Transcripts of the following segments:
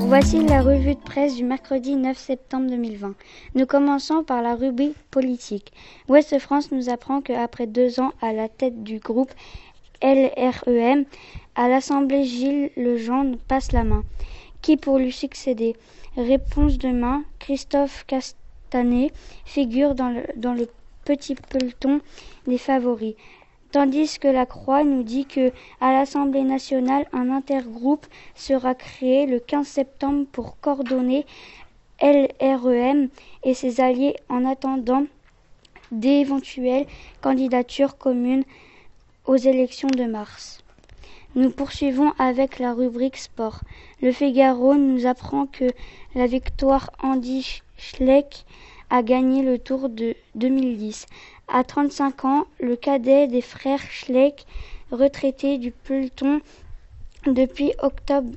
Voici la revue de presse du mercredi 9 septembre 2020. Nous commençons par la rubrique politique. Ouest France nous apprend qu'après deux ans à la tête du groupe LREM, à l'Assemblée, Gilles Lejean passe la main. Qui pour lui succéder? Réponse demain, Christophe Castanet figure dans le petit peloton des favoris. Tandis que la Croix nous dit que à l'Assemblée nationale, un intergroupe sera créé le 15 septembre pour coordonner LREM et ses alliés en attendant d'éventuelles candidatures communes aux élections de mars. Nous poursuivons avec la rubrique sport. Le Figaro nous apprend que la victoire Andy Schleck a gagné le Tour de 2010. À 35 ans, le cadet des frères Schleck, retraité du peloton depuis octobre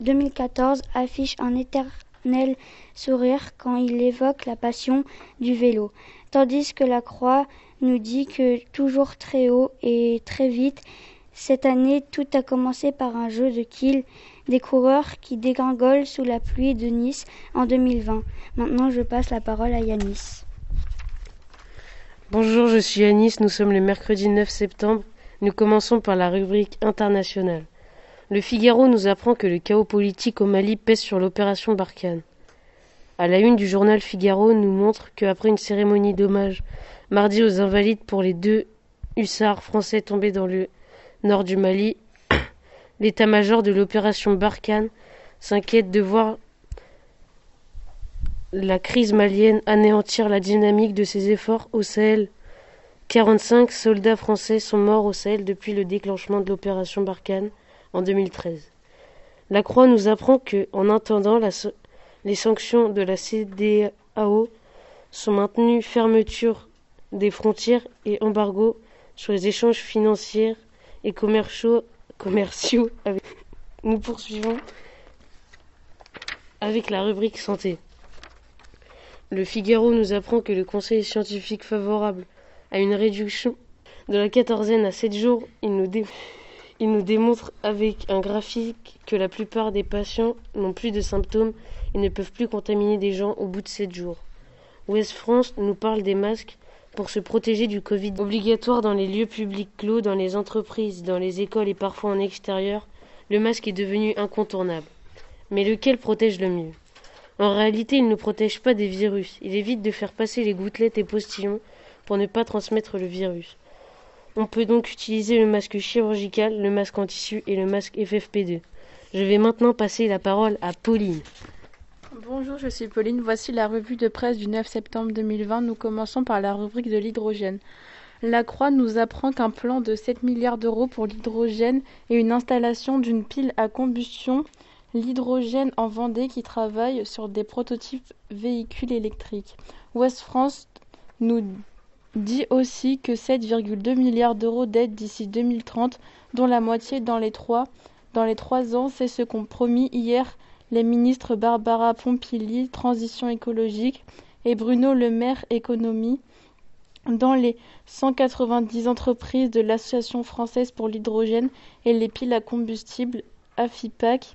2014, affiche un éternel sourire quand il évoque la passion du vélo, tandis que la Croix nous dit que toujours très haut et très vite, cette année, tout a commencé par un jeu de quilles des coureurs qui dégringolent sous la pluie de Nice en 2020. Maintenant, je passe la parole à Yanis. Bonjour, je suis Yanis. Nous sommes le mercredi 9 septembre. Nous commençons par la rubrique internationale. Le Figaro nous apprend que le chaos politique au Mali pèse sur l'opération Barkhane. À la une du journal Figaro nous montre qu'après une cérémonie d'hommage mardi aux invalides pour les deux hussards français tombés dans le nord du Mali, l'état-major de l'opération Barkhane s'inquiète de voir la crise malienne anéantir la dynamique de ses efforts au Sahel. 45 soldats français sont morts au Sahel depuis le déclenchement de l'opération Barkhane en 2013. La Croix nous apprend que, en attendant, les sanctions de la CDAO sont maintenues fermeture des frontières et embargo sur les échanges financiers et commerciaux. commerciaux Nous poursuivons avec la rubrique santé. Le Figaro nous apprend que le conseil scientifique favorable à une réduction de la quatorzaine à sept jours, il nous, démontre avec un graphique que la plupart des patients n'ont plus de symptômes et ne peuvent plus contaminer des gens au bout de sept jours. Ouest France nous parle des masques pour se protéger du Covid obligatoire dans les lieux publics clos, dans les entreprises, dans les écoles et parfois en extérieur, le masque est devenu incontournable. Mais lequel protège le mieux? En réalité, il ne protège pas des virus. Il évite de faire passer les gouttelettes et postillons pour ne pas transmettre le virus. On peut donc utiliser le masque chirurgical, le masque en tissu et le masque FFP2. Je vais maintenant passer la parole à Pauline. Bonjour, je suis Pauline. Voici la revue de presse du 9 septembre 2020. Nous commençons par la rubrique de l'hydrogène. La Croix nous apprend qu'un plan de 7 milliards d'euros pour l'hydrogène et une installation d'une pile à combustion l'hydrogène en Vendée qui travaille sur des prototypes véhicules électriques. Ouest France nous dit aussi que 7,2 milliards d'euros d'aide d'ici 2030, dont la moitié dans les trois, dans les trois ans, c'est ce qu'ont promis hier les ministres Barbara Pompili, Transition écologique, et Bruno Le Maire, Économie, dans les 190 entreprises de l'Association française pour l'hydrogène et les piles à combustible AFIPAC.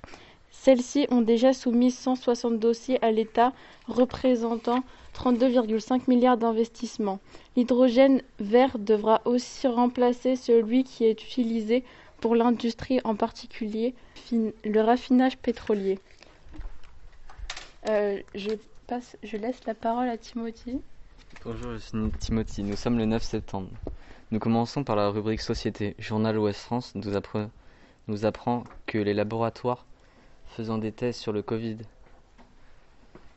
Celles-ci ont déjà soumis 160 dossiers à l'État représentant 32,5 milliards d'investissements. L'hydrogène vert devra aussi remplacer celui qui est utilisé pour l'industrie, en particulier le raffinage pétrolier. Euh, je, passe, je laisse la parole à Timothy. Bonjour, je suis Timothy. Nous sommes le 9 septembre. Nous commençons par la rubrique Société. Journal Ouest France nous, apprend, nous apprend que les laboratoires faisant des tests sur le Covid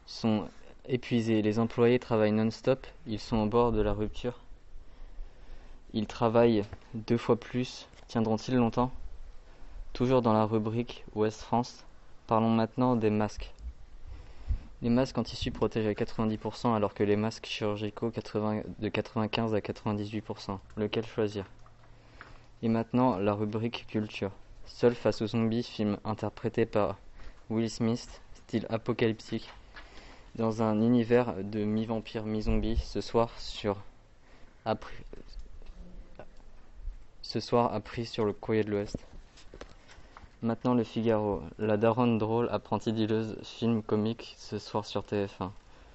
sont épuisés. Les employés travaillent non-stop. Ils sont au bord de la rupture. Ils travaillent deux fois plus. Tiendront-ils longtemps? Toujours dans la rubrique Ouest France, parlons maintenant des masques. Les masques en tissu protègent à 90% alors que les masques chirurgicaux de 95 à 98%. Lequel choisir? Et maintenant la rubrique culture. Seul face aux zombies, film interprété par Will Smith, style apocalyptique, dans un univers de mi-vampire, mi-zombie, ce soir sur ce soir appris sur le courrier de l'Ouest. Maintenant le Figaro. La daronne drôle, apprentie dealeuse, film comique ce soir sur TF1.